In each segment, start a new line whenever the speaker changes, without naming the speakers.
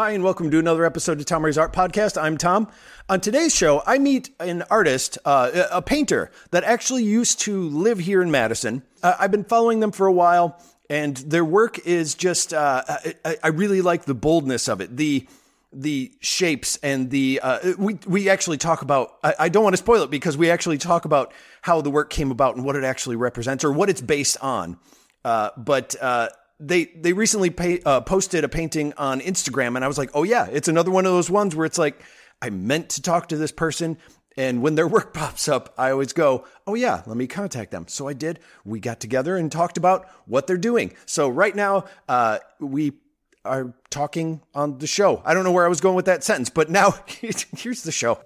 Hi, and welcome to another episode of Tom Ray's Art Podcast. I'm Tom. On today's show, I meet an artist, uh, a painter that actually used to live here in Madison. Uh, I've been following them for a while, and their work is just, uh, I, I, really like the boldness of it. The the shapes and the uh, we we actually talk about I, I, don't want to spoil it because we actually talk about how the work came about and what it actually represents or what it's based on uh, but uh, they they recently pay, uh, posted a painting on Instagram, and I was like, oh yeah, it's another one of those ones where it's like I meant to talk to this person, and when their work pops up, I always go, oh yeah, let me contact them. So I did. We got together and talked about what they're doing. So right now, uh, we are talking on the show. I don't know where I was going with that sentence, but now here's the show.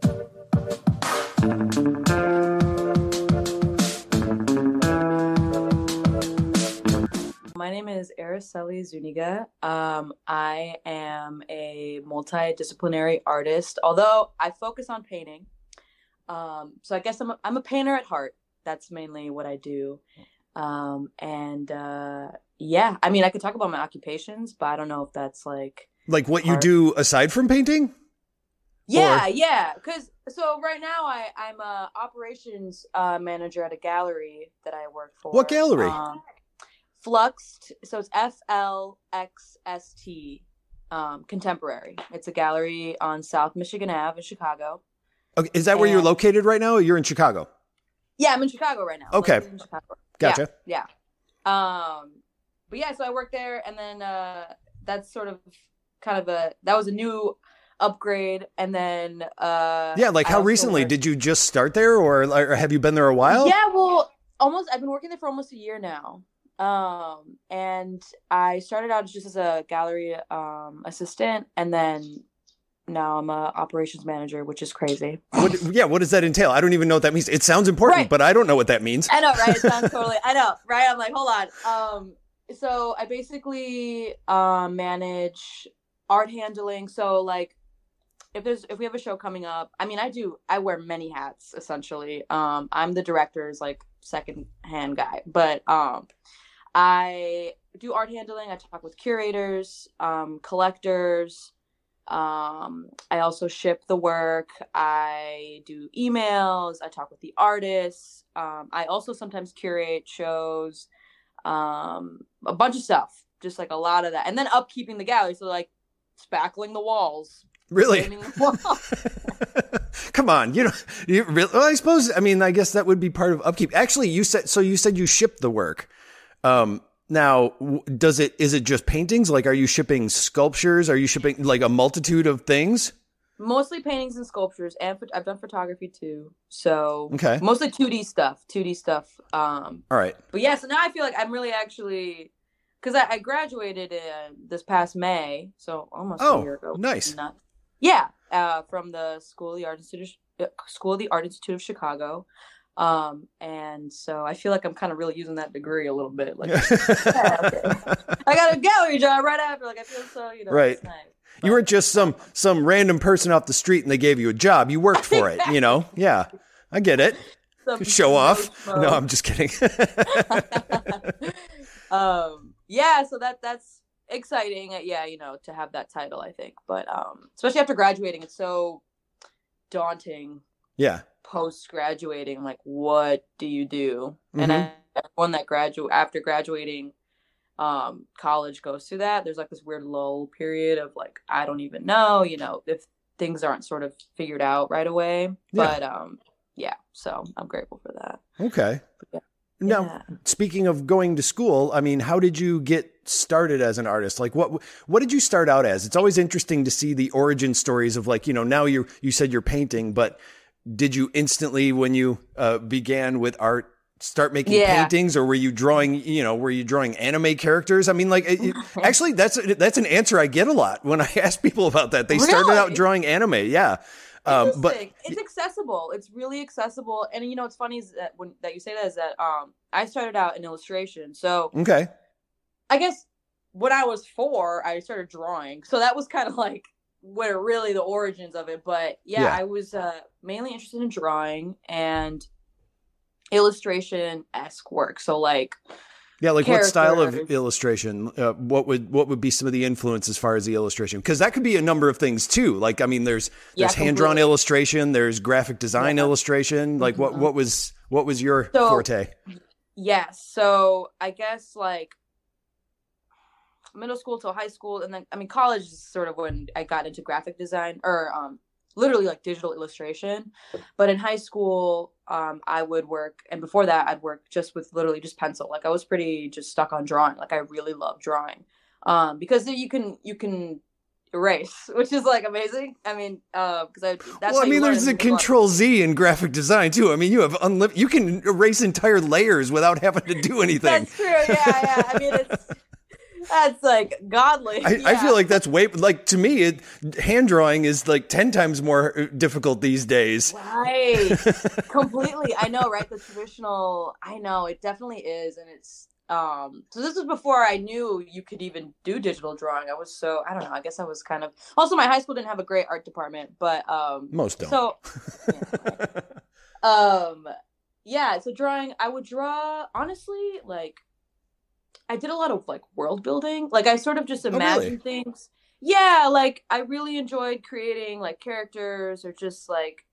Name is Araceli Zuniga. Um, I am a multidisciplinary artist, although I focus on painting. Um, so I guess I'm a, I'm a painter at heart. That's mainly what I do. Um, and uh, yeah, I mean, I could talk about my occupations, but I don't know if that's like
like what you do aside from painting.
Yeah, or... yeah. Because so right now I I'm a operations uh, manager at a gallery that I work for.
What gallery? Um,
Fluxed. So it's F L X S T um, Contemporary. It's a gallery on South Michigan Ave in Chicago.
Okay, is that and, where you're located right now? you're in Chicago?
Yeah, I'm in Chicago right now.
Okay, gotcha.
Yeah, yeah. Um, but yeah, so I work there, and then uh, that's sort of kind of a that was a new upgrade and then uh
yeah like how recently worked... did you just start there or, or have you been there a while
yeah well almost i've been working there for almost a year now um and i started out just as a gallery um assistant and then now i'm a operations manager which is crazy.
What, yeah what does that entail? I don't even know what that means. It sounds important right. but i don't know what that means.
I know right? It sounds totally i know right? I'm like hold on. Um so i basically um manage art handling. So like if there's if we have a show coming up i mean i do i wear many hats essentially. Um i'm the director's like second hand guy. But um I do art handling. I talk with curators, um, collectors. Um, I also ship the work. I do emails. I talk with the artists. Um, I also sometimes curate shows, um, a bunch of stuff, just like a lot of that. And then upkeeping the gallery. So, like, spackling the walls.
Really? The Come on, you know, you really, well, I suppose, I mean, I guess that would be part of upkeep. Actually, you said, so you said you ship the work. Um, now, does it is it just paintings? Like, are you shipping sculptures? Are you shipping like a multitude of things?
Mostly paintings and sculptures, and I've done photography too. So
okay,
mostly two D stuff, two D stuff. Um,
all right.
But yeah, so now I feel like I'm really actually because I, I, graduated in this past May, so almost
oh,
a year ago.
Nice.
Not, yeah, uh, from the School of the Art Institute, uh, School of the Art Institute of Chicago. Um, and so I feel like I'm kind of really using that degree a little bit. Like, yeah, okay. I got a gallery job right after. Like, I feel so, you know,
right.
Nice.
you weren't just some some random person off the street and they gave you a job. You worked for it, you know. Yeah, I get it. Some Show off. No, I'm just kidding.
um, yeah, so that that's exciting. Uh, yeah, you know, to have that title, I think. But um, especially after graduating, it's so daunting.
Yeah
post graduating like what do you do mm-hmm. and I, everyone that graduate after graduating um college goes through that there's like this weird lull period of like i don't even know you know if things aren't sort of figured out right away yeah. but um yeah so i'm grateful for that
okay yeah. now yeah. speaking of going to school i mean how did you get started as an artist like what what did you start out as it's always interesting to see the origin stories of like you know now you you said you're painting but did you instantly when you uh, began with art start making yeah. paintings or were you drawing you know were you drawing anime characters? I mean like it, actually that's that's an answer i get a lot when i ask people about that. They really? started out drawing anime yeah.
Um, but it's accessible. It's really accessible. And you know what's funny is that when that you say that is that um i started out in illustration. So
okay.
I guess when i was four i started drawing. So that was kind of like what are really the origins of it. But yeah, yeah. I was uh, mainly interested in drawing and illustration esque work. So like
Yeah, like what style of illustration? Uh, what would what would be some of the influence as far as the illustration? Because that could be a number of things too. Like I mean, there's
Yeah,
there's hand drawn illustration, there's graphic design
Yeah.
illustration. Like what
Mhm.
what was what was your
So-
forte?
Yes. So I guess like middle school till high school, and then I mean college is sort of when I got into graphic design or um literally like digital illustration. But in high school, um I would work, and before that, I'd work just with literally just pencil. Like I was pretty just stuck on drawing. Like I really love drawing, um because you can you can erase, which is like amazing. I mean, uh, because I that's
well, I mean, there's the
and move on.
Control Z in graphic design too. I mean, you have unlimited. You can erase entire layers without having to do anything.
That's true. Yeah, yeah. I mean, it's that's like godly.
I, I feel like that's way like to me. It, hand drawing is like ten times more uh, difficult these days.
right, completely. I know, right? The traditional. I know it definitely is, and it's. Um, so this was before I knew you could even do digital drawing. I was so I don't know. I guess I was kind of also my high school didn't have a great art department, but um,
Most don't.
so yeah, right. um yeah so drawing i would draw honestly like i did a lot of like world building. Like i sort of just
Oh, really?
things. Yeah like i really enjoyed creating like characters or just like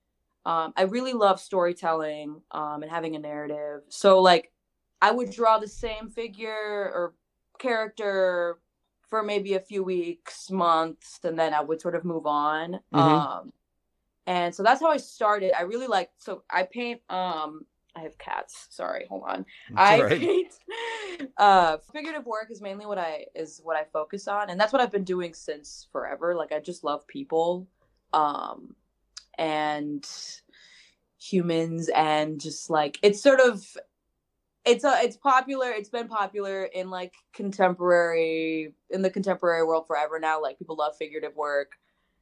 um i really love storytelling um and having a narrative. So like i would draw the same figure or character for maybe a few weeks months and then i would sort of move on.
Mhm.
um and so that's how i started. I really like so i paint um i have cats. Sorry hold on. I
right.
paint uh figurative work is mainly what i is what i focus on and that's what i've been doing since forever. Like i just love people um and humans and just like it's sort of it's a it's popular it's been popular in like contemporary in the contemporary world forever now. Like people love figurative work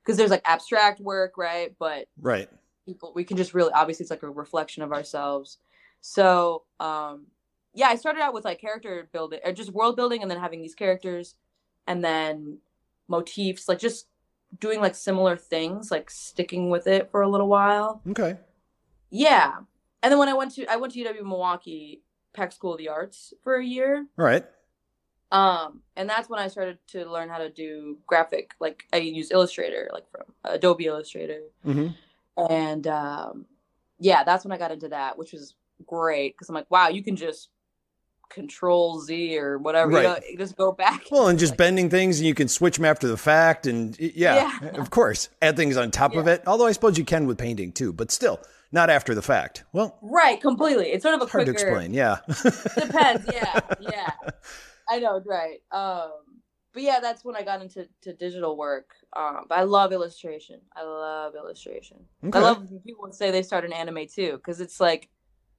because there's like abstract work right? But
right.
People we can just really obviously it's like a reflection of ourselves. So um yeah i started out with like character building or just world building and then having these characters and then motifs like just doing like similar things like sticking with it for a little while.
Okay.
yeah. And then when i went to i went to uw milwaukee peck school of the arts for a year.
All right.
um and that's when i started to learn how to do graphic like i use illustrator like from adobe illustrator.
Hmm
and um yeah that's when i got into that which was great because i'm like wow you can just control z or whatever
Right.
you know, you just go back
Well, and just
Like,
bending things, and you can switch them after the fact, and yeah,
Yeah.
of course, add things on top of it. Although I suppose you can with painting too, but still, not after the fact. Well,
right completely it's sort of a
hard to explain. Yeah.
depends yeah yeah i know right um but yeah that's when i got into to digital work. Um but i love illustration. I love illustration.
Okay.
i love when people say they start an anime too because it's like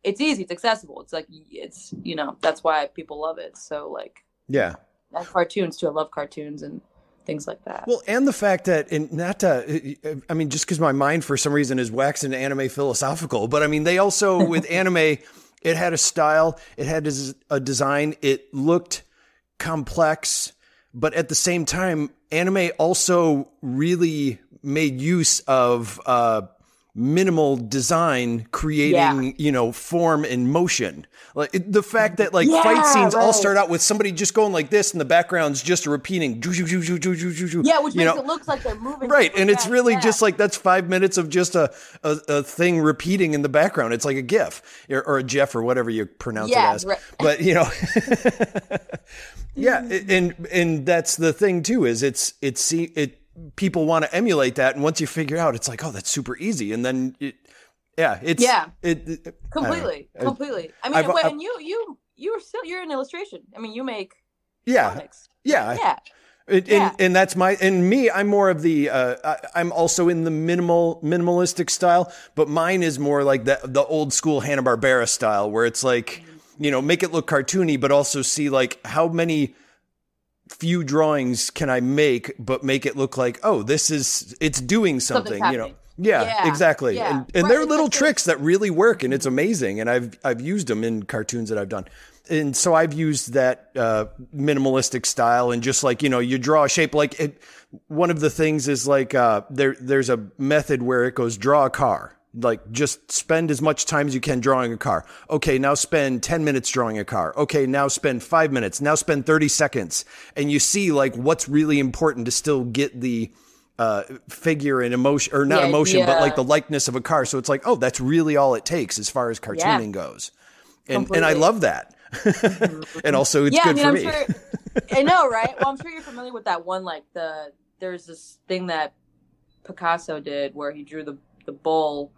it's easy it's accessible. It's like it's you know that's why people love it. So like
yeah.
and cartoons too. I love cartoons and things like that.
Well, and the fact that, and not to, I mean, just because my mind for some reason is waxing anime philosophical, but I mean, they also, with anime, it had a style, it had a design, it looked complex, but at the same time, anime also really made use of uh, minimal design, creating, you know, form and motion. Like it, the fact that like fight
Yeah,
scenes all
right.
start out with somebody just going like this, and the background's just repeating, "Joo, joo, joo, joo, joo, joo, joo, joo,"
yeah which
you
makes
know?
it look like they're moving
Right, and it's really
yeah.
just like that's five minutes of just a, a, a thing repeating in the background. It's like a GIF or, or a GIF or whatever you pronounce
Yeah,
it as.
right.
But you know, yeah, and and that's the thing too is it's it's see it people want to emulate that, and once you figure out, it's like oh that's super easy, and then it, yeah, it's
Yeah.
it, it- I don't know.
completely
I-
completely i mean
I've-
wait,
I've-
and you you you're still you're an illustration i mean you make
yeah
comics
yeah
yeah
And,
Yeah.
and, and that's my and me. I'm more of the. Uh, I, I'm also in the minimal minimalistic style, but mine is more like the the old school Hanna Barbera style, where it's like you know make it look cartoony, but also see like how many few drawings can I make, but make it look like oh this is it's doing something. You know. Yeah,
Yeah,
exactly.
yeah.
And and
Right,
they're little tricks that really work, and it's amazing. And I've I've used them in cartoons that I've done. And so I've used that uh, minimalistic style, and just like you know, you draw a shape. Like it, one of the things is like uh, there there's a method where it goes draw a car, like just spend as much time as you can drawing a car. Okay, now spend 10 minutes drawing a car. Okay, now spend 5 minutes. Now spend 30 seconds. And you see like what's really important to still get the uh, figure and emotion or not
The
emotion, but like the likeness of a car. So it's like, oh, that's really all it takes as far as cartooning goes. And and I love that. and also it's
yeah,
good
I mean,
for
I'm
me.
sure. I know, right? Well, I'm sure you're familiar with that one. Like the there's this thing that Picasso did where he drew the the bull,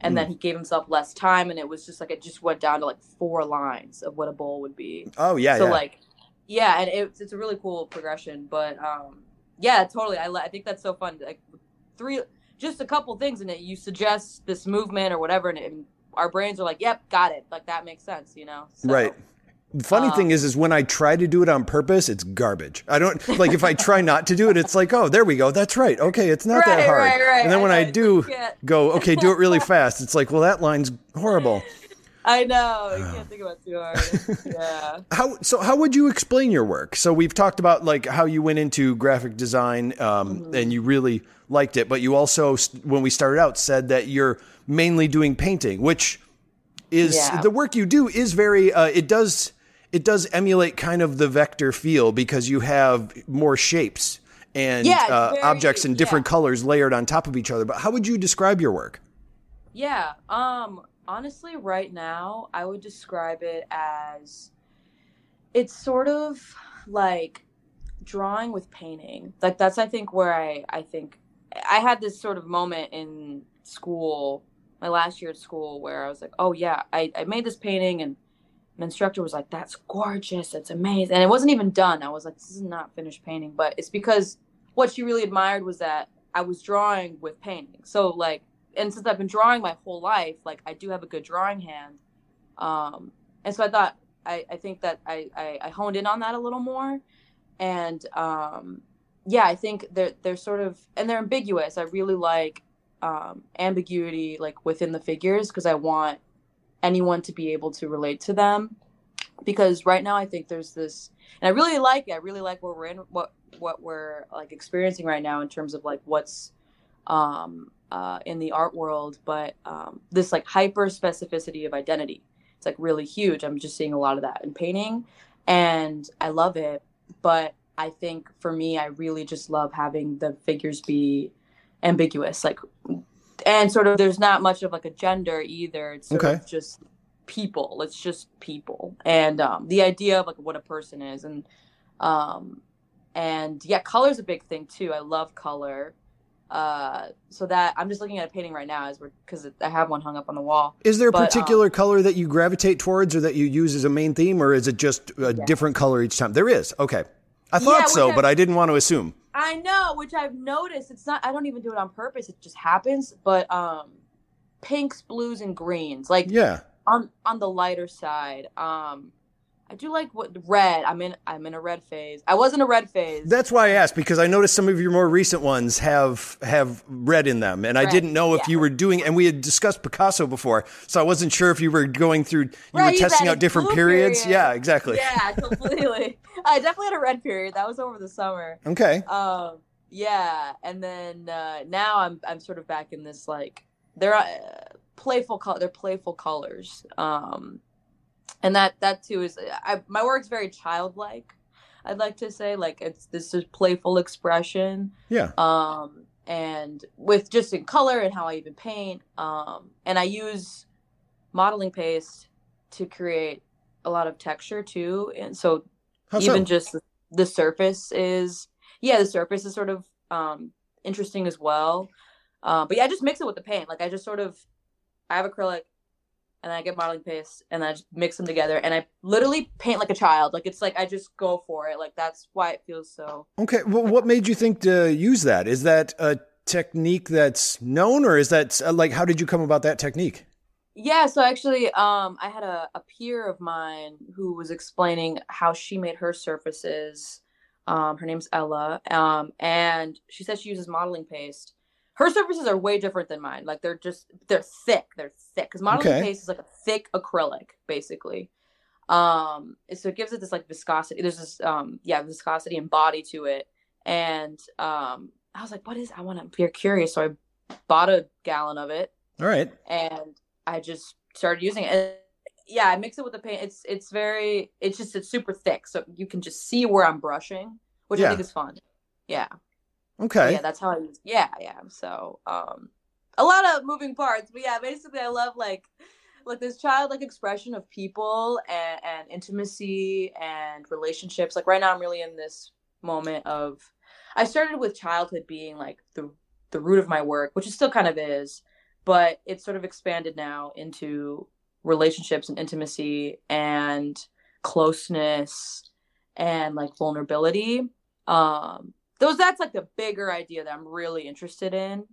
and
Hmm.
then he gave himself less time, and it was just like it just went down to like four lines of what a bowl would be.
Oh yeah,
so
yeah.
like, yeah, and it's it's a really cool progression. But um, yeah, totally. I I think that's so fun. Like three, just a couple things in it. You suggest this movement or whatever, and, and our brains are like, "Yep, got it." Like that makes sense, you know? So,
Right. Funny
Um,
thing is, is when I try to do it on purpose, it's garbage. I don't like if I try not to do it, it's like, oh, there we go. That's right. Okay, it's not that hard.
right, right.
And then when
I
I, do go, okay, do it really fast. It's like, well, that line's horrible.
I know. You can't think about too hard. Yeah.
How so? How would you explain your work? So we've talked about like how you went into graphic design, um,
Mm-hmm.
and you really liked it, but you also, when we started out, said that you're mainly doing painting, which is
Yeah.
the work you do is very. Uh, it does it does emulate kind of the vector feel because you have more shapes and
Yeah,
uh,
very-
objects in different
yeah.
colors layered on top of each other. But how would you describe your work?
Yeah. Um honestly right now I would describe it as it's sort of like drawing with painting. Like that's I think where I I think I had this sort of moment in school, my last year at school where I was like, "Oh yeah, I I made this painting and an instructor was like, "That's gorgeous. That's amazing." And it wasn't even done. I was like, "This is not finished painting." But it's because what she really admired was that I was drawing with painting. So like and since I've been drawing my whole life, like I do have a good drawing hand. Um, and so I thought I, I think that I, I, I honed in on that a little more. And um, yeah, I think they're they're sort of and they're ambiguous. I really like um, ambiguity like within the figures because I want anyone to be able to relate to them. Because right now I think there's this and I really like it. I really like where we're in what what we're like experiencing right now in terms of like what's um, uh, in the art world, but um, this like hyper specificity of identity. It's like really huge. I'm just seeing a lot of that in painting, and I love it. But I think for me, I really just love having the figures be ambiguous, like, and sort of there's not much of like a gender either. It's sort
Okay.
of just people. It's just people, and um, the idea of like what a person is, and um, and yeah, color's a big thing too. I love color uh so that i'm just looking at a painting right now as we're because i have one hung up on the wall
Is there a
But, um,
particular color that you gravitate towards or that you use as a main theme, or is it just a different color each time? There is. Okay. I thought
Yeah,
so,
I-
but I didn't want to assume.
I know which i've noticed it's not i don't even do it on purpose it just happens but um pinks blues and greens like
Yeah.
on on the lighter side um i do like what red i'm in i'm in a red phase i was in a red phase
That's why I asked because I noticed some of your more recent ones have have red in them, and I didn't know if
yeah.
you were doing. And we had discussed Picasso before, so I wasn't sure if you were going through. You
Right,
were testing out different periods.
period.
Yeah, exactly.
yeah completely i definitely had a red period that was over the summer
Okay.
um yeah and then uh now i'm i'm sort of back in this like they're uh, playful color they're playful colors um and that that too is I, my work's very childlike i'd like to say like it's this is playful expression
Yeah.
um and with just in color and how i even paint um and i use modeling paste to create a lot of texture too and so
How
even
so?
just the, surface is yeah the surface is sort of um interesting as well uh, but yeah i just mix it with the paint like i just sort of i have acrylic and i get modeling paste and i just mix them together and i literally paint like a child like it's like i just go for it like that's why it feels so
Okay. Well, what made you think to use that? Is that a technique that's known, or is that uh, like how did you come about that technique?
Yeah, so actually, um, I had a, a peer of mine who was explaining how she made her surfaces. Um, her name's Ella, um, and she said she uses modeling paste. Her surfaces are way different than mine. Like they're just they're thick. They're thick because modeling
Okay.
paste is like a thick acrylic, basically. Um, so it gives it this like viscosity. There's this um, yeah, viscosity and body to it. And um, I was like, what is? I want to be curious, so I bought a gallon of it
All right.
And I just started using it. yeah, I mix it with the paint. It's it's very it's just it's super thick, so you can just see where I'm brushing, which
Yeah.
I think is fun. Yeah.
Okay.
Yeah, that's how I use. Yeah, yeah. So, um, a lot of moving parts, but yeah, basically, I love like like this childlike expression of people and, and intimacy and relationships. Like right now, I'm really in this moment of. I started with childhood being like the the root of my work, which it still kind of is, but it's sort of expanded now into relationships and intimacy and closeness and like vulnerability. Um, those that's like the bigger idea that I'm really interested in.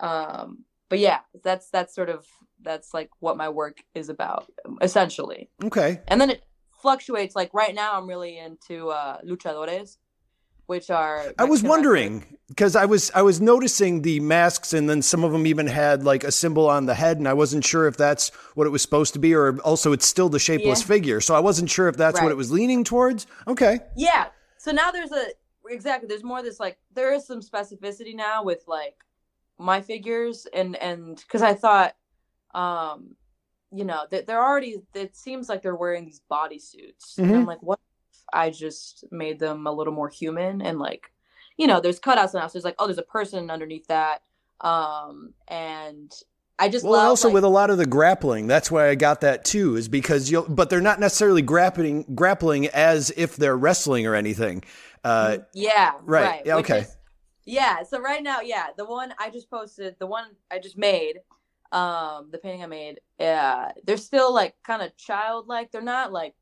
Um, but yeah, that's that's sort of that's like what my work is about essentially.
Okay.
And then it fluctuates. Like right now, I'm really into uh, luchadores, which are.
I was wondering because I was I was noticing the masks and then some of them even had like a symbol on the head and I wasn't sure if that's what it was supposed to be or also it's still the shapeless
Yeah.
figure. So I wasn't sure if that's what it was leaning towards. Okay.
Yeah. So now there's a exactly there's more this like there is some specificity now with like my figures and and because I thought um you know that they're already it seems like they're wearing these bodysuits and I'm
Mhm.
like what if I just made them a little more human and like you know there's cutouts now so there's like oh there's a person underneath that um and I just
Well,
love
also
like,
with a lot of the grappling, that's why I got that too, is because you'll, but they're not necessarily grappling, grappling as if they're wrestling or anything. Uh,
yeah
right.
right,
Yeah, okay.
is- yeah so right now yeah the one i just posted the one i just made um the painting i made yeah they're still like kind of childlike they're not like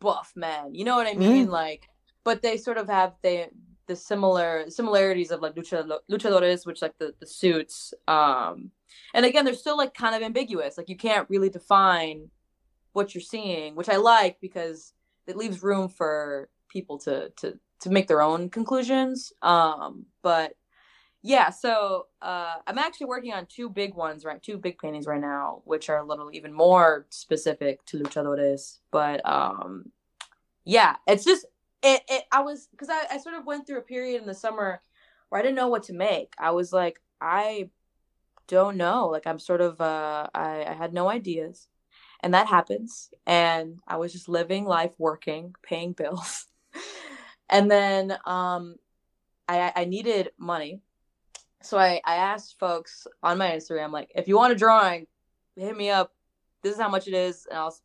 buff men you know what i mean
Mm-hmm.
like but they sort of have they the similar similarities of like lucha, luchadores which like the the suits um and again they're still like kind of ambiguous like you can't really define what you're seeing which i like because it leaves room for people to to to make their own conclusions um but yeah so uh i'm actually working on two big ones right two big paintings right now which are a little even more specific to luchadores but um yeah it's just it, it i was because I, I sort of went through a period in the summer where i didn't know what to make. I was like i don't know like i'm sort of uh i, I had no ideas and that happens and i was just living life working paying bills and then um i i needed money. So i i asked folks on my instagram like if you want a drawing hit me up. This is how much it is and i'll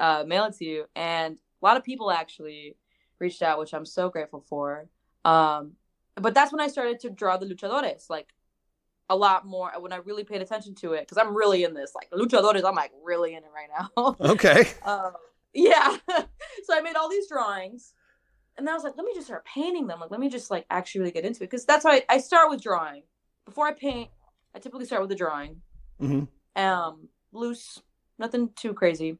uh, mail it to you. And a lot of people actually reached out which i'm so grateful for. Um but that's when i started to draw the luchadores like a lot more when i really paid attention to it because i'm really in this like luchadores i'm like really in it right now.
Okay.
um, yeah. so I made all these drawings, and then I was like, let me just start painting them. Like, let me just like actually really get into it because that's why I, I start with drawing. Before I paint, I typically start with a drawing,
hmm
um, loose, nothing too crazy.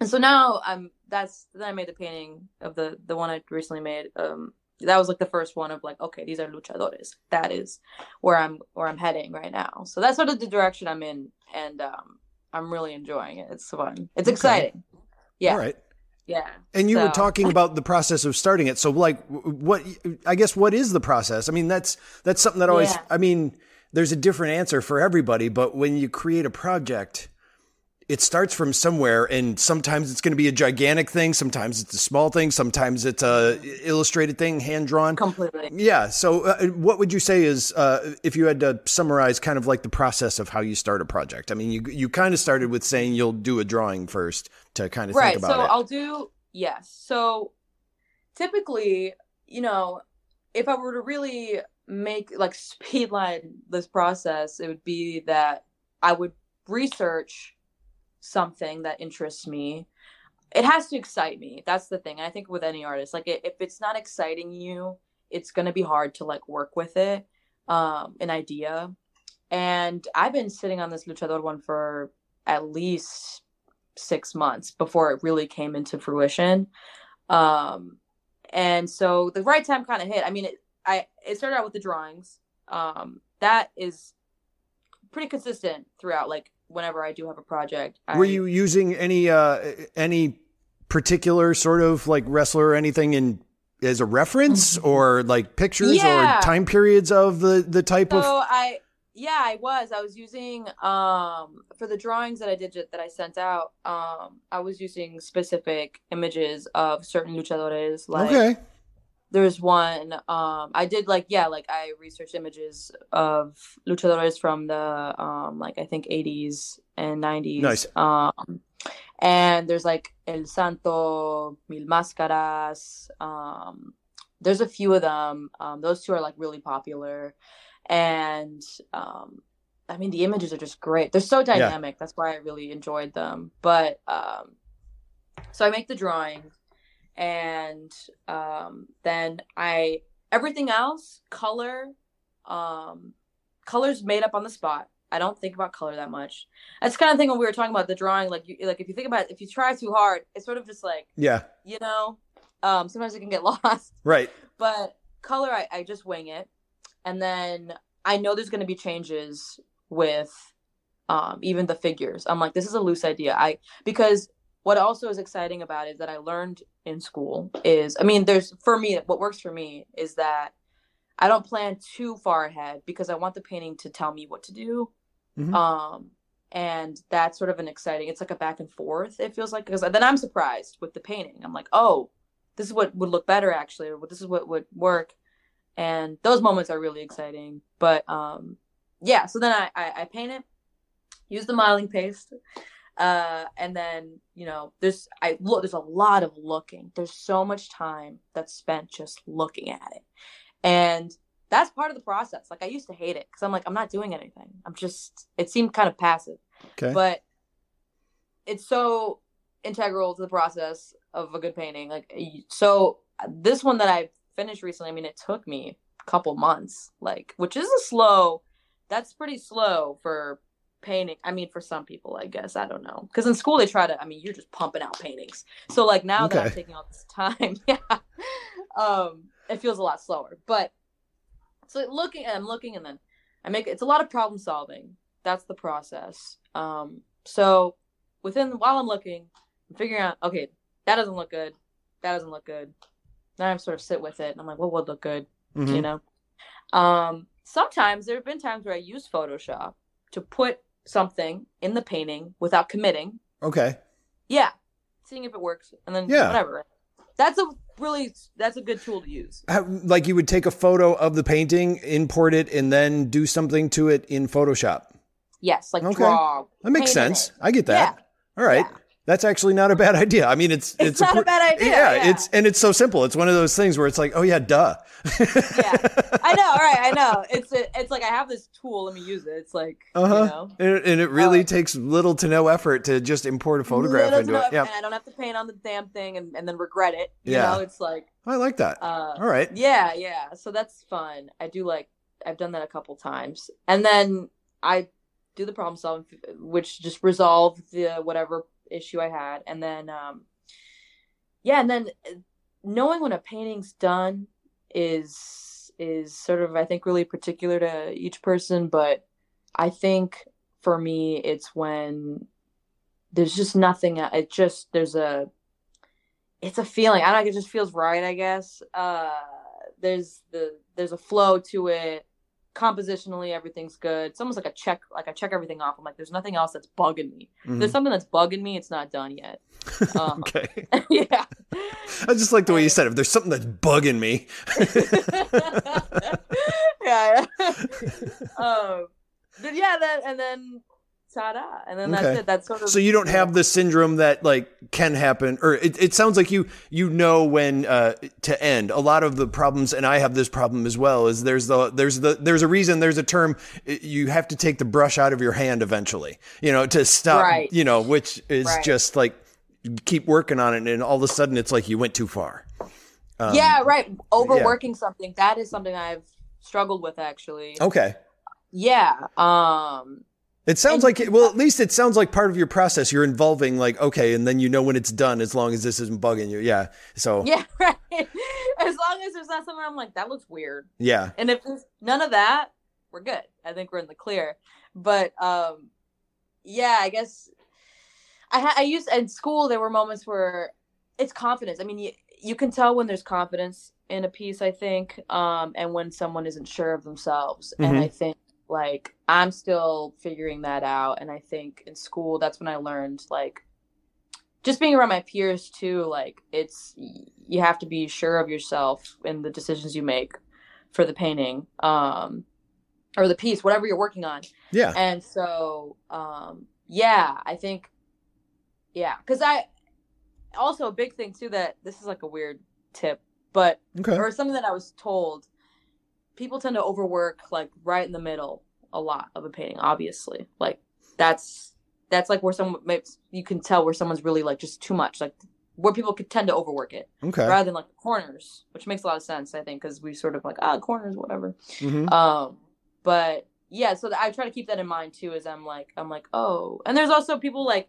And so now I'm that's then I made the painting of the the one I recently made. Um, that was like the first one of like, okay, these are luchadores. That is where I'm where I'm heading right now. So that's sort of the direction I'm in, and um, I'm really enjoying it. It's fun. It's
Okay.
exciting. Yeah.
All right.
Yeah.
And you were talking about the process of starting it. So, like, what? I guess what is the process? I mean, that's that's something that always.
Yeah.
I mean, there's a different answer for everybody, but when you create a project, it starts from somewhere, and sometimes it's going to be a gigantic thing, sometimes it's a small thing, sometimes it's a illustrated thing, hand drawn.
Completely.
Yeah. So, uh, what would you say is, uh, if you had to summarize kind of like the process of how you start a project? I mean, you you kind of started with saying you'll do a drawing first to kind of
Right.
think
So
about it.
I'll do yes. So typically, you know, if I were to really make like speedline this process, it would be that I would research something that interests me. It has to excite me. That's the thing. And I think with any artist, like if it's not exciting you, it's going to be hard to like work with it, um, an idea. And I've been sitting on this luchador one for at least six months before it really came into fruition. Um, and so the right time kind of hit. I mean, it, I it started out with the drawings. Um, that is pretty consistent throughout. Like whenever I do have a project,
Were
I-
you using any uh any particular sort of like wrestler or anything in as a reference or like pictures
Mm-hmm. Yeah.
or time periods of the the type
So
of
I yeah, I was. I was using um for the drawings that I did that I sent out. Um, I was using specific images of certain luchadores. Like,
okay.
There's one. Um, I did like yeah, like I researched images of luchadores from the um like I think 80s and 90s.
Nice.
Um, and there's like El Santo, Mil Máscaras. Um, there's a few of them. Um, those two are like really popular and um i mean the images are just great. They're so dynamic. Yeah. that's why i really enjoyed them. But um so i make the drawing and um then i everything else color um colors made up on the spot. I don't think about color that much. That's kind of thing when we were talking about the drawing like you like if you think about it, if you try too hard it's sort of just like
yeah.
you know um sometimes it can get lost.
Right.
But color i, I just wing it and then I know there's going to be changes with um, even the figures. I'm like, this is a loose idea. I because what also is exciting about it that I learned in school is, I mean, there's for me, what works for me is that I don't plan too far ahead because I want the painting to tell me what to do. Mm-hmm. Um, and that's sort of an exciting. It's like a back and forth. It feels like because then I'm surprised with the painting. I'm like, oh, this is what would look better actually, or this is what would work and those moments are really exciting. But um yeah so then i i, I paint it use the modeling paste uh and then you know there's i look there's a lot of looking. There's so much time that's spent just looking at it. And that's part of the process. Like i used to hate it because i'm like i'm not doing anything. I'm just it seemed kind of passive.
Okay.
But it's so integral to the process of a good painting. Like so this one that i finished recently, I mean, it took me a couple months, like, which is a slow, that's pretty slow for painting. I mean, for some people, I guess, I don't know. Because in school, they try to, I mean, you're just pumping out paintings. So, like, now okay. that I'm taking all this time, yeah, um, it feels a lot slower. But so looking, I'm looking, and then I make it's a lot of problem solving. That's the process. Um, so within while I'm looking, I'm figuring out, okay, that doesn't look good. That doesn't look good then I sort of sit with it and I'm like, what would look good? Mm-hmm. You know? Um, sometimes there have been times where I use Photoshop to put something in the painting without committing.
Okay.
Yeah. Seeing if it works and then yeah. whatever. That's a really that's a good tool to use.
How, like you would take a photo of the painting, import it, and then do something to it in Photoshop.
Yes, like okay. draw.
That makes sense. I get that. Yeah. All right. Yeah. That's actually not a bad idea. I mean, it's
it's, it's not a, a, bad idea.
Yeah, yeah, it's and it's so simple. It's one of those things where it's like, oh yeah, duh.
yeah, I know. All right, I know. It's it's like I have this tool. Let me use it. It's like uh-huh. you know,
and, and it really um, takes little to no effort to just import a photograph into it. Yeah,
I don't have to paint on the damn thing and, and then regret it. You yeah, know, it's like
I like that. Uh, All right.
Yeah, yeah. So that's fun. I do like. I've done that a couple times, and then I do the problem solving, which just resolve the whatever issue I had, and then um, yeah, and then uh, knowing when a painting's done is is sort of I think really particular to each person, but I think for me it's when there's just nothing. It just there's a it's a feeling. I don't know. It just feels right. I guess. Uh, there's the there's a flow to it compositionally everything's good. It's almost like a check like i check everything off. I'm like there's nothing else that's bugging me. Mm-hmm. there's something that's bugging me it's not done yet.
Um, okay.
Yeah.
I just like the way you said it. If there's something that's bugging me.
Yeah, yeah. um but yeah then and then ta-da and then okay. that's it that's sort of
so you don't have the syndrome that like can happen or it, it sounds like you you know when uh to end a lot of the problems and i have this problem as well is there's the there's the there's a reason there's a term you have to take the brush out of your hand eventually you know to stop right. you know which is right. just like keep working on it and all of a sudden it's like you went too far
um, yeah right overworking yeah. something that is something i've struggled with actually
okay
yeah um
it sounds and, like well, at least it sounds like part of your process. You're involving like okay, and then you know when it's done, as long as this isn't bugging you. Yeah. So
yeah, right. As long as there's not something I'm like that looks weird.
Yeah.
And if there's none of that, we're good. I think we're in the clear. But um, yeah, I guess I ha- I used in school. There were moments where it's confidence. I mean, you you can tell when there's confidence in a piece. I think, um, and when someone isn't sure of themselves. Mm-hmm. And I think like I'm still figuring that out. And I think in school, that's when I learned like just being around my peers too. Like it's you have to be sure of yourself in the decisions you make for the painting um, or the piece, whatever you're working on.
Yeah.
And so, um, yeah, I think, yeah, because I also a big thing too that this is like a weird tip, but
Okay.
or something that I was told. People tend to overwork like right in the middle a lot of a painting. Obviously, like that's that's like where someone you can tell where someone's really like just too much, like where people could tend to overwork it
Okay.
rather than like the corners, which makes a lot of sense. I think because we sort of like ah corners, whatever.
hmm
Um, but yeah, so I try to keep that in mind too. As I'm like, I'm like, oh, and there's also people like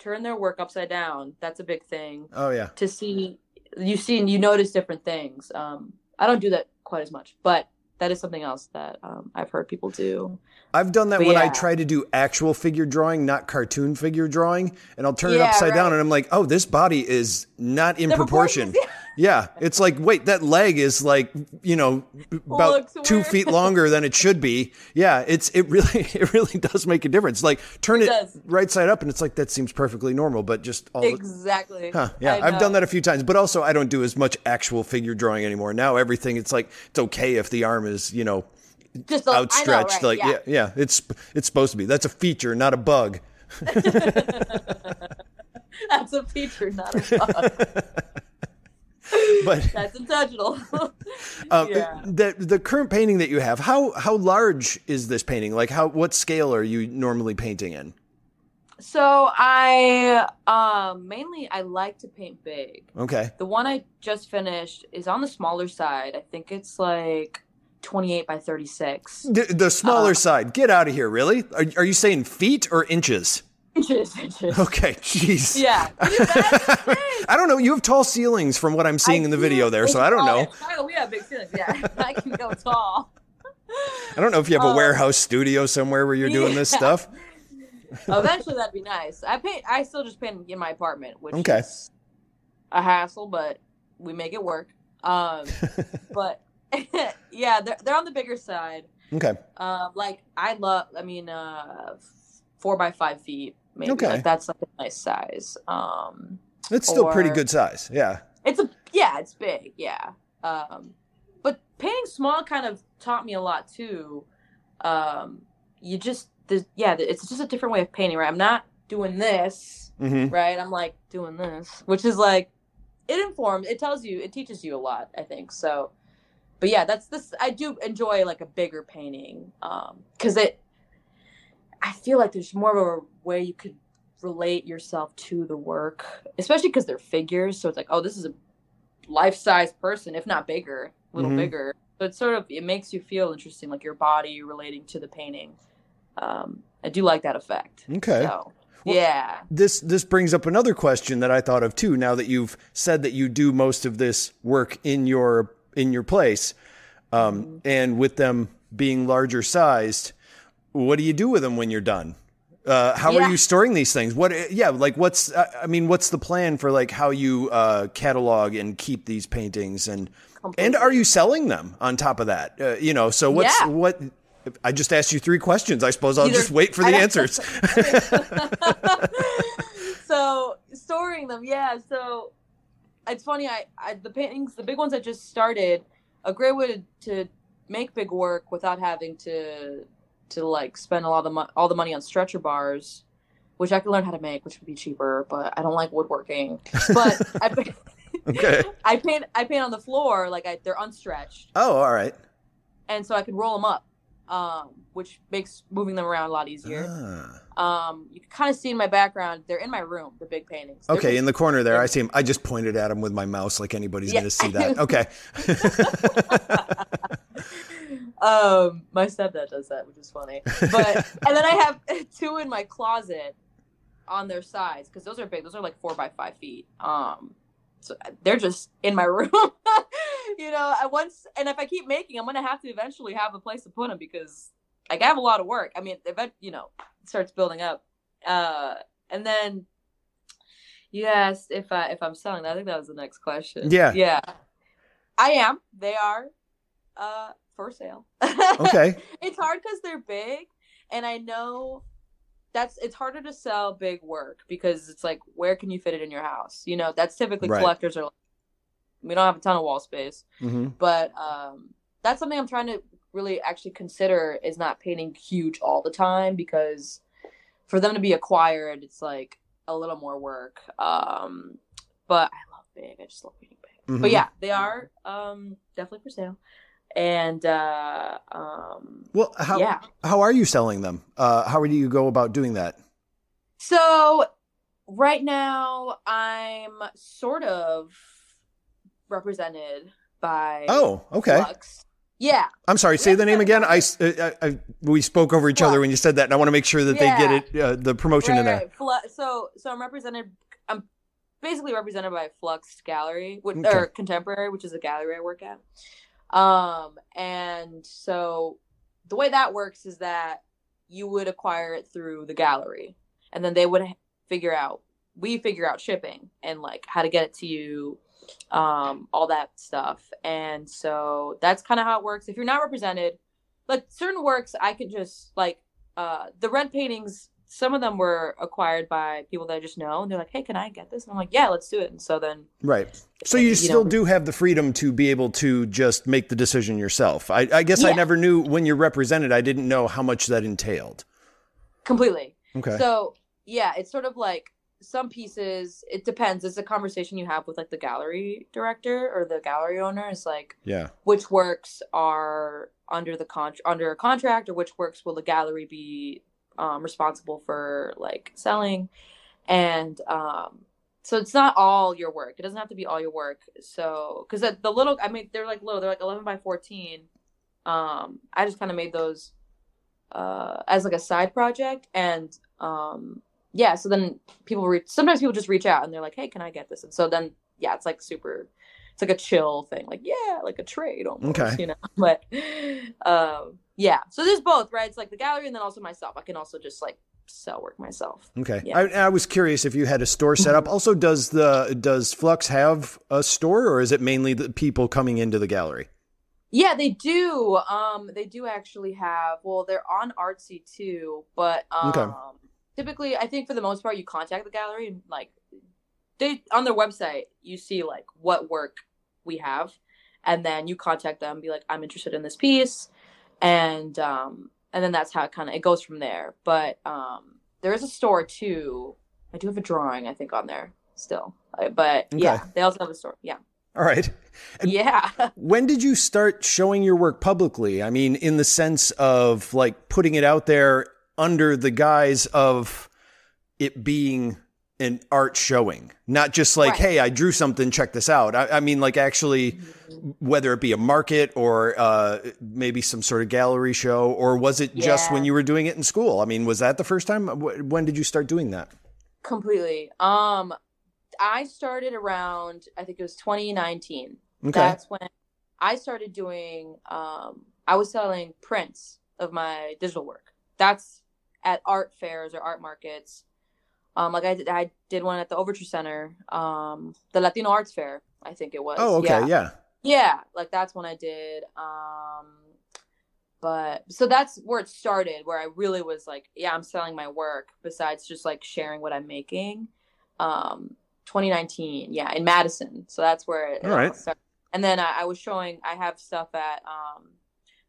turn their work upside down. That's a big thing
Oh yeah.
to see. You see and you notice different things. Um, I don't do that quite as much, but that is something else that um, I've heard people do.
I've done that
But
when I try to do actual figure drawing, not cartoon figure drawing, and I'll turn it
Yeah,
upside down and I'm like, oh, this body is not in
The
proportion.
proportions,
Yeah, it's like, wait, that leg is like, you know, about two feet longer than it should be. Yeah, it's it really it really does make a difference. Like turn
It
it, right side up, and it's like that seems perfectly normal, but just all.
Exactly.
Huh, yeah, I've done that a few times, but also I don't do as much actual figure drawing anymore. Now everything, it's like it's okay if the arm is, you know,
Just a- I know,
outstretched.
right,
like yeah. yeah, it's it's supposed to be. That's a feature, not a bug.
That's a feature, not a bug.
But
That's intentional.
um,
yeah.
the the current painting that you have, how how large is this painting? Like how what scale are you normally painting in?
So I um mainly I like to paint big.
Okay.
The one I just finished is on the smaller side. I think it's like 28 by 36
The, the smaller
Uh,
side. Get out of here, really? Are, are you saying feet or inches?
Inches. inches.
Okay, jeez.
Yeah.
I don't know. You have tall ceilings from what I'm seeing
I
in the video there, so I don't know.
we have big ceilings. Yeah, I can go tall.
I don't know if you have a
Um,
warehouse studio somewhere where you're doing this stuff.
Eventually, that'd be nice. I paint. I still just paint in my apartment, which
Okay.
is a hassle, but we make it work. Um, but yeah, they're they're on the bigger side.
Okay.
Um, like I love. I mean, uh, four by five feet. Maybe
Okay.
like that's like a nice size. Um,
It's still pretty good size. Yeah.
it's a yeah, it's big. Yeah. Um, but painting small kind of taught me a lot too. Um, you just the yeah, it's just a different way of painting. Right, I'm not doing this.
hmm
Right, I'm like doing this, which is like it informs. It tells you. It teaches you a lot. I think so. But yeah, that's this. I do enjoy like a bigger painting um because it. I feel like there's more of a way you could relate yourself to the work, especially because they're figures. So it's like, oh, this is a life-size person, if not bigger, a little
Mhm.
bigger. So it's sort of it makes you feel interesting, like your body relating to the painting. Um, I do like that effect.
Okay.
So,
Well-
yeah.
This this brings up another question that I thought of too. Now that you've said that you do most of this work in your in your place, um,
Mm-hmm.
and with them being larger sized, what do you do with them when you're done? Uh, how are you storing these things? What? Yeah, like what's? I I mean, what's the plan for like how you uh, catalog and keep these paintings and and are you selling them on top of that? Uh, you know, so what's
Yeah.
what? I just asked you three questions. I suppose I'll
Either-
just wait for the answers.
so storing them, yeah. So it's funny. I, I the paintings, the big ones I just started. A great way to, to make big work without having to to like spend a lot of mo- all the money on stretcher bars, which I could learn how to make, which would be cheaper. But I don't like woodworking. But I, pa-
Okay.
I paint I paint on the floor like I, they're unstretched,
Oh, all right.
and so I can roll them up, um, which makes moving them around a lot easier.
Ah.
Um, you can kind of see in my background. They're in my room. The big paintings. They're
Okay,
just-
in the corner there, I see him. I just pointed at them with my mouse, like anybody's
Yeah.
going to see that. Okay.
um, my stepdad does that, which is funny. But and then I have two in my closet on their sides because those are big. Those are like four by five feet. Um, so they're just in my room. you know, I once and if I keep making, I'm gonna have to eventually have a place to put them because like I have a lot of work. I mean, event, you know, it starts building up. Uh, and then you asked if I if I'm selling. I think that was the next question.
Yeah.
yeah, I am. They are. uh for sale.
Okay.
it's hard because they're big, and I know that's it's harder to sell big work because it's like where can you fit it in your house? You know, that's typically
Right.
collectors are. like, We don't have a ton of wall space,
hmm
but um, that's something I'm trying to really actually consider is not painting huge all the time because for them to be acquired, it's like a little more work. Um, but I love big. I just love painting big.
Mm-hmm.
But yeah, they are um definitely for sale. And uh um
Well, how
yeah.
how are you selling them? Uh, how do you go about doing that?
So right now I'm sort of represented by
Oh, okay.
Flux. Yeah.
I'm sorry. Say the name again. I, s- I- I- we spoke over each other when you said that, and I want to make sure that
Yeah.
they get it, uh, the promotion in there.
Right, so so I'm represented I'm basically represented by Flux Gallery which,
Okay.
or Contemporary, which is a gallery I work at. Um and so the way that works is that you would acquire it through the gallery and then they would figure out we figure out shipping and like how to get it to you um all that stuff. And so that's kind of how it works. If you're not represented, like certain works I could just like uh the red paintings some of them were acquired by people that I just know and they're like, Hey, can I get this? And I'm like, Yeah, let's do it. And so then
Right. So you,
You
still
know.
do have the freedom to be able to just make the decision yourself. I, I guess I never knew when you're represented. I didn't know how much that entailed.
completely.
Okay.
So yeah, it's sort of like some pieces it depends. It's a conversation you have with like the gallery director or the gallery owner. It's like
yeah.
which works are under the con under a contract or which works will the gallery be um, responsible for like selling. And um so it's not all your work. It doesn't have to be all your work. So because the, the little i mean they're like low they're like 11 by 14 um i just kind of made those uh as like a side project. And um yeah so then people sometimes people just reach out and they're like hey can i get this? And so then yeah it's like super it's like a chill thing like yeah like a trade almost
Okay.
you know but um yeah so there's both right it's like the gallery and then also myself i can also just like sell work myself
Okay.
Yeah.
I, I was curious if you had a store set up. Also, does the does Flux have a store, or is it mainly the people coming into the gallery?
Yeah, they do. Um, they do actually have. Well, they're on Artsy too, but um,
Okay.
typically, I think for the most part, you contact the gallery and like they on their website, you see like what work we have, and then you contact them, be like, I'm interested in this piece, and um, and then that's how it kind of it goes from there. But um, there is a store too. I do have a drawing, I think, on there still, Uh, but yeah, they also have a store. Yeah,
All right. And-
yeah.
When did you start showing your work publicly? I mean, in the sense of like putting it out there under the guise of it being an art showing, not just like,
Right.
hey, I drew something, check this out. I, I mean, like actually, whether it be a market or uh, maybe some sort of gallery show, or was it just when you were doing it in school? I mean, was that the first time? When did you start doing that?
completely um i started around i think it was 2019
Okay.
that's when i started doing um i was selling prints of my digital work that's at art fairs or art markets um like i did i did one at the overture center um the latino arts fair i think it was
oh, okay.
yeah.
yeah.
Yeah, like that's when I did. Um but so that's where it started, where I really was like, yeah, I'm selling my work besides just like sharing what I'm making. Um 2019, yeah, in Madison. So that's where it,
All right.
started. And then I, I was showing I have stuff at um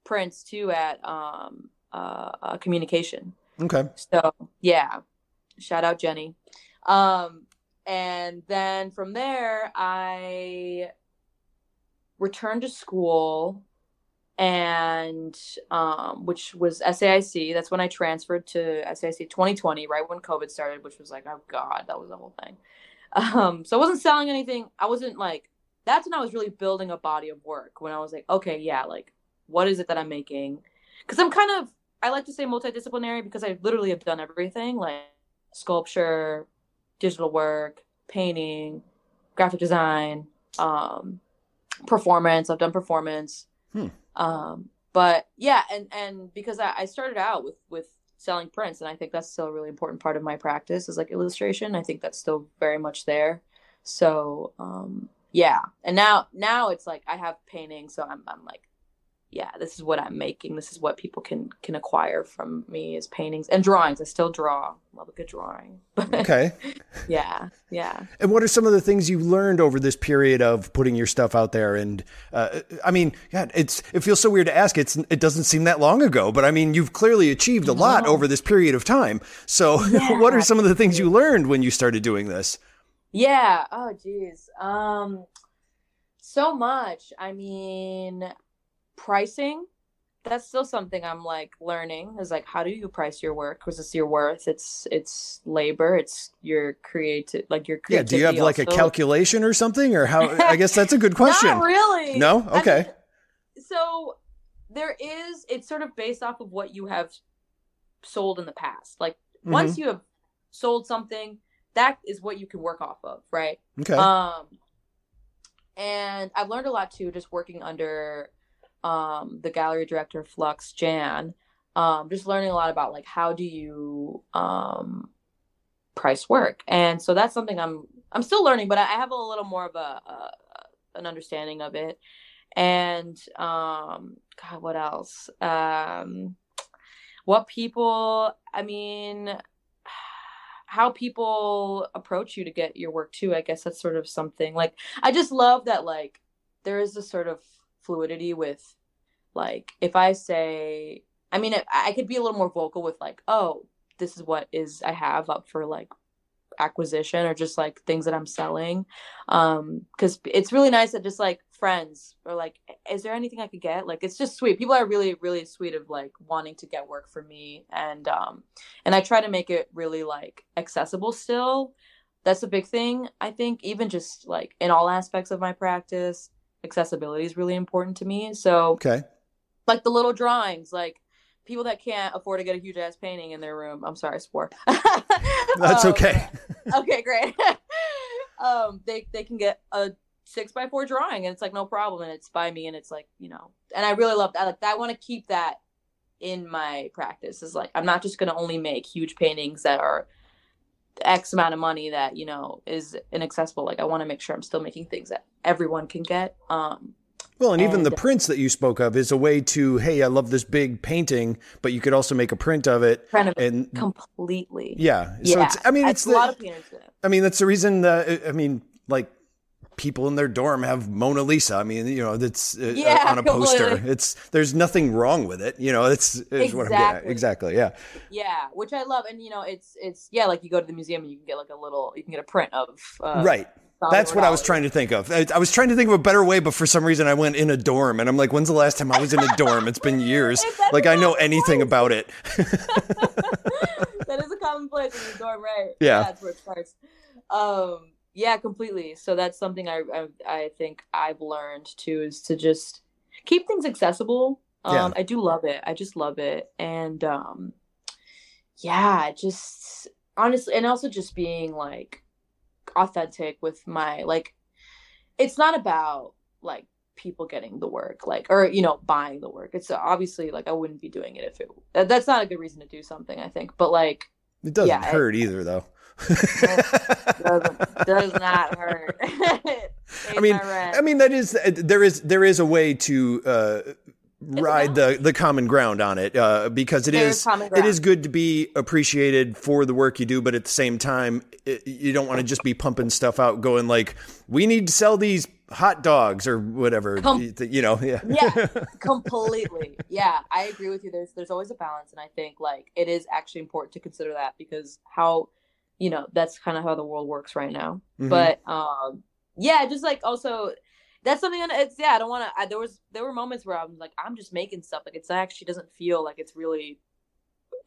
prints too at um uh, uh communication.
Okay.
So yeah, shout out Jenny. Um, and then from there, I returned to school, and um, which was SAIC. That's when I transferred to SAIC 2020, right when COVID started, which was like, oh god, that was the whole thing. Um, so I wasn't selling anything. I wasn't like. That's when I was really building a body of work. When I was like, okay, yeah, like, what is it that I'm making? Because I'm kind of I like to say multidisciplinary because I literally have done everything like sculpture, digital work, painting, graphic design, um, performance. I've done performance.
Hmm.
Um, but yeah, and and because I, I started out with with selling prints, and I think that's still a really important part of my practice is like illustration. I think that's still very much there. So um, yeah, and now now it's like I have painting, so I'm I'm like yeah, this is what I'm making. This is what people can can acquire from me as paintings and drawings. I still draw. Love a good drawing.
okay.
yeah, yeah.
And what are some of the things you've learned over this period of putting your stuff out there? And uh, I mean, God, it's it feels so weird to ask. It's it doesn't seem that long ago, but I mean, you've clearly achieved a lot over this period of time. So, yeah. what are some of the things you learned when you started doing this?
Yeah. Oh, geez. Um, so much. I mean pricing that's still something i'm like learning is like how do you price your work? Because it's your worth? It's it's labor it's your creative like your creative.
yeah do you have like a calculation or something or how i guess that's a good question.
Not really.
No? Okay I
mean, so there is it's sort of based off of what you have sold in the past. Like mm-hmm. once you have sold something that is what you can work off of right?
Okay.
Um and i've learned a lot too just working under um, the gallery director Flux Jan, um, just learning a lot about like how do you um, price work, and so that's something I'm I'm still learning, but I have a little more of a, a an understanding of it. And um, God, what else? Um, what people? I mean, how people approach you to get your work too. I guess that's sort of something like I just love that like there is a sort of fluidity with like if I say I mean I could be a little more vocal with like oh this is what is I have up for like acquisition or just like things that I'm selling. Um cuz it's really nice that just like friends or like is there anything I could get? Like it's just sweet. People are really really sweet of like wanting to get work for me and um and I try to make it really like accessible still. That's a big thing I think even just like in all aspects of my practice accessibility is really important to me. So
okay,
like the little drawings, like people that can't afford to get a huge ass painting in their room. I'm sorry, sport.
That's um, okay.
okay, great. um, they they can get a six by four drawing, and it's like no problem, and it's by me, and it's like you know, and I really love that. Like I want to keep that in my practice. Is like I'm not just gonna only make huge paintings that are X amount of money that you know is inaccessible. Like I want to make sure I'm still making things that everyone can get. Um,
well, and, and even the prints that you spoke of is a way to, hey, I love this big painting, but you could also make a print of it.
Print of and completely.
Yeah. So yeah. it's, I mean, it's,
it's a lot of painters.
I mean, that's the reason that, I mean, like people in their dorm have Mona Lisa. I mean, you know, that's uh, yeah, on a poster. Completely. It's there's nothing wrong with it. You know, it's, it's exactly. what I'm getting at. Exactly. Yeah.
Yeah, which I love, and you know, it's it's yeah, like you go to the museum and you can get like a little, you can get a print of uh,
right. That's what I was trying to think of. I, I, was trying to think of a better way, but for some reason I went in a dorm, and I'm like, when's the last time I was in a dorm? It's been years. like I know anything about it.
that is a common place in the dorm, right?
Yeah,
that's where it starts. Um, yeah, completely. So that's something I, I, I think I've learned too is to just keep things accessible. Um, yeah. I do love it. I just love it, and um, yeah, just honestly, and also just being like authentic with my like. It's not about like people getting the work like or you know buying the work it's obviously like i wouldn't be doing it if it that's not a good reason to do something i think but like
it doesn't yeah, hurt it, either though
does not hurt.
I mean, I mean that is there is there is a way to uh, ride the the common ground on it uh, because it is it is good to be appreciated for the work you do, but at the same time, it, you don't want to just be pumping stuff out, going like, "We need to sell these hot dogs or whatever." Com- you know,
yeah, yeah, completely. Yeah, I agree with you. There's there's always a balance, and I think like it is actually important to consider that because how you know that's kind of how the world works right now mm-hmm. but um yeah just like also that's something that it's yeah i don't want to there was there were moments where i'm like i'm just making stuff like it's actually doesn't feel like it's really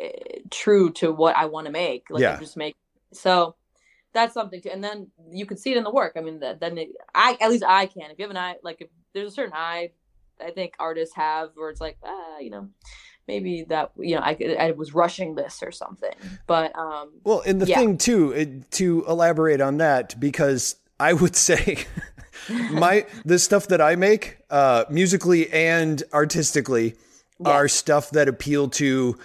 uh, true to what i want to make like yeah. i'm just make so that's something too and then you can see it in the work i mean that then it, i at least i can if you have an eye like if there's a certain eye i think artists have where it's like ah you know maybe that you know I, I was rushing this or something but um
well and the yeah. thing too it, to elaborate on that because i would say my the stuff that i make uh musically and artistically yeah. are stuff that appeal to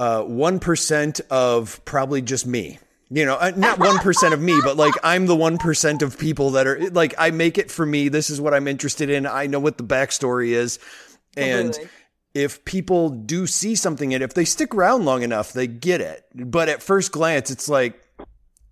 uh 1% of probably just me you know, uh, not 1% of me, but like I'm the 1% of people that are like, I make it for me. This is what I'm interested in. I know what the backstory is And
Completely.
If people do see something and if they stick around long enough, they get it. But at first glance, it's like,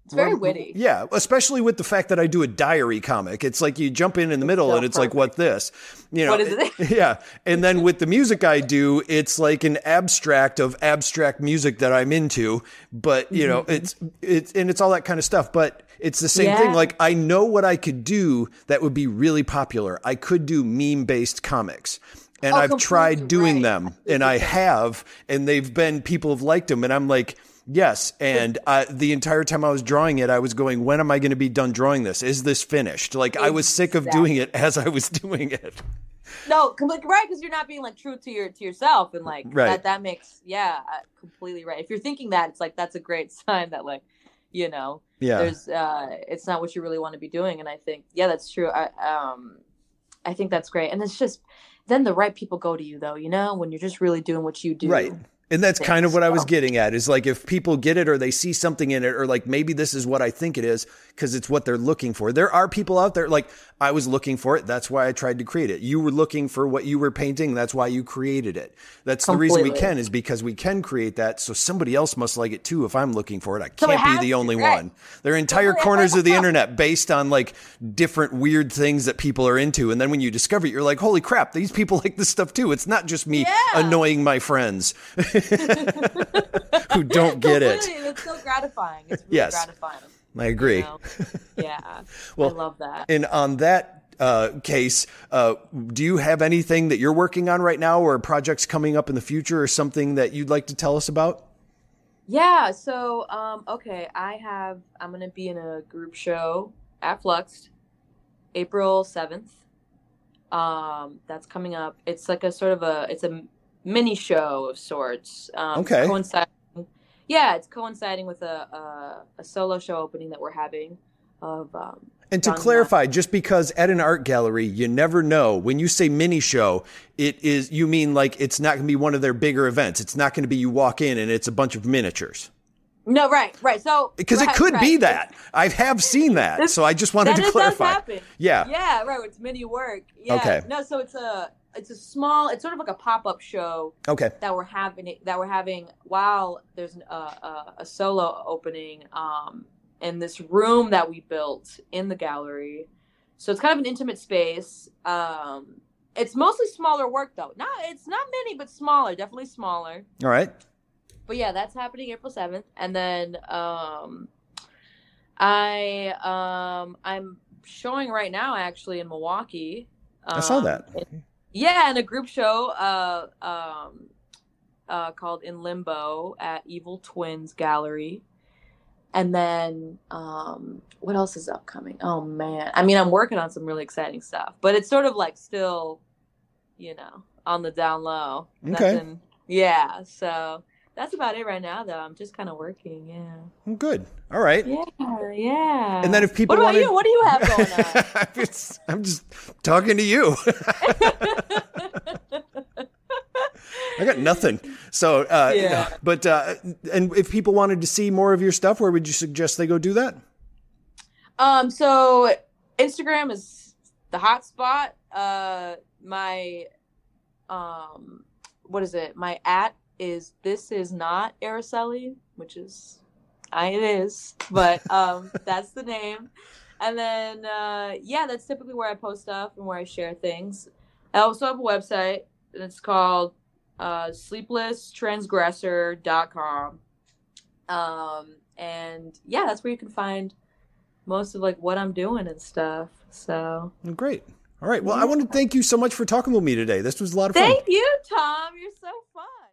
It's very witty.
Yeah, especially with the fact that I do a diary comic. It's like you jump in in the middle
so
and it's like, what this? You know,
What is it?
yeah. And then with the music I do, it's like an abstract of abstract music that I'm into, but you know,
Mm-hmm.
it's it's and it's all that kind of stuff, but it's the same thing. Like I know what I could do that would be really popular. I could do meme-based comics. And
Oh,
I've tried doing
right.
them and I have and they've been people have liked them and I'm like Yes, and uh, the entire time I was drawing it, I was going, "When am I going to be done drawing this? Is this finished?" Like I was sick of doing it as I was doing it.
No, completely right because you're not being like true to your to yourself and like
Right.
that. That makes yeah, completely right. If you're thinking that, it's like that's a great sign that like you know
Yeah,
there's uh it's not what you really want to be doing and i think yeah that's true i um i think that's great and it's just then the right people go to you though you know when you're just really doing what you do
right. And that's kind of what I was getting at is like if people get it or they see something in it or like maybe this is what I think it is because it's what they're looking for. There are people out there like I was looking for it. That's why I tried to create it. You were looking for what you were painting. That's why you created it. That's the reason we can is because we can create that. So somebody else must like it too. If I'm looking for it, I
So it
can't be the only
right.
one. There are entire corners of the internet based on like different weird things that people are into. And then when you discover it, you're like, holy crap, these people like this stuff too. It's not just me
Yeah.
annoying my friends who don't get it.
It's so gratifying it's really
Yes.
gratifying
I agree.
you know? yeah
Well,
i love that
And on that uh, case, uh, do you have anything that you're working on right now or projects coming up in the future or something that you'd like to tell us about?
yeah so um okay i have i'm gonna be in a group show at fluxed april 7th um that's coming up it's like a sort of a it's a mini show of sorts um
Okay.
coinciding yeah it's coinciding with a, a a solo show opening that we're having of um
And to clarify, just because at an art gallery, you never know. When you say mini show, it is, you mean like it's not going to be one of their bigger events. It's not going to be you walk in and it's a bunch of miniatures.
no right right so
Because it
right,
could be that. I have seen that.
This-
So I just wanted
that
to
it does
clarify.
happen.
Yeah.
Yeah, right. It's mini work. Yeah.
Okay.
No, so it's a it's a small. It's sort of like a pop up show
Okay.
that we're having that we're having while there's uh, uh, a solo opening um, in this room that we built in the gallery. So it's kind of an intimate space. Um, it's mostly smaller work though. Not it's not many, but smaller. Definitely smaller.
All right.
But yeah, that's happening April seventh, and then um, I um, I'm showing right now actually in Milwaukee.
I saw
Um,
that.
Yeah, in a group show uh, um, uh, called In Limbo at Evil Twins Gallery. And then um, what else is upcoming? Oh man. I mean, I'm working on some really exciting stuff, but it's sort of like still, you know, on the down low.
Okay.
Nothing- yeah. So that's about it right now, though. I'm just kind of working. Yeah.
Well, Good. All right.
Yeah. Yeah.
And then if people
what about
wanted-
you? What do you have going on?
I'm just- I'm just talking to you. I got nothing. So, uh,
Yeah.
but, uh, and if people wanted to see more of your stuff, where would you suggest they go do that?
Um, so Instagram is the hot spot. Uh, my, um, what is it? My at is this is not Araceli, which is, I it is, but um, that's the name. And then, uh, yeah, that's typically where I post stuff and where I share things. I also have a website, and it's called uh, sleeplesstransgressor.com. Um, and yeah, that's where you can find most of like what I'm doing and stuff. So
Great. All right. Well, I want to thank you so much for talking with me today. This was a lot of fun.
thank you, Tom. You're so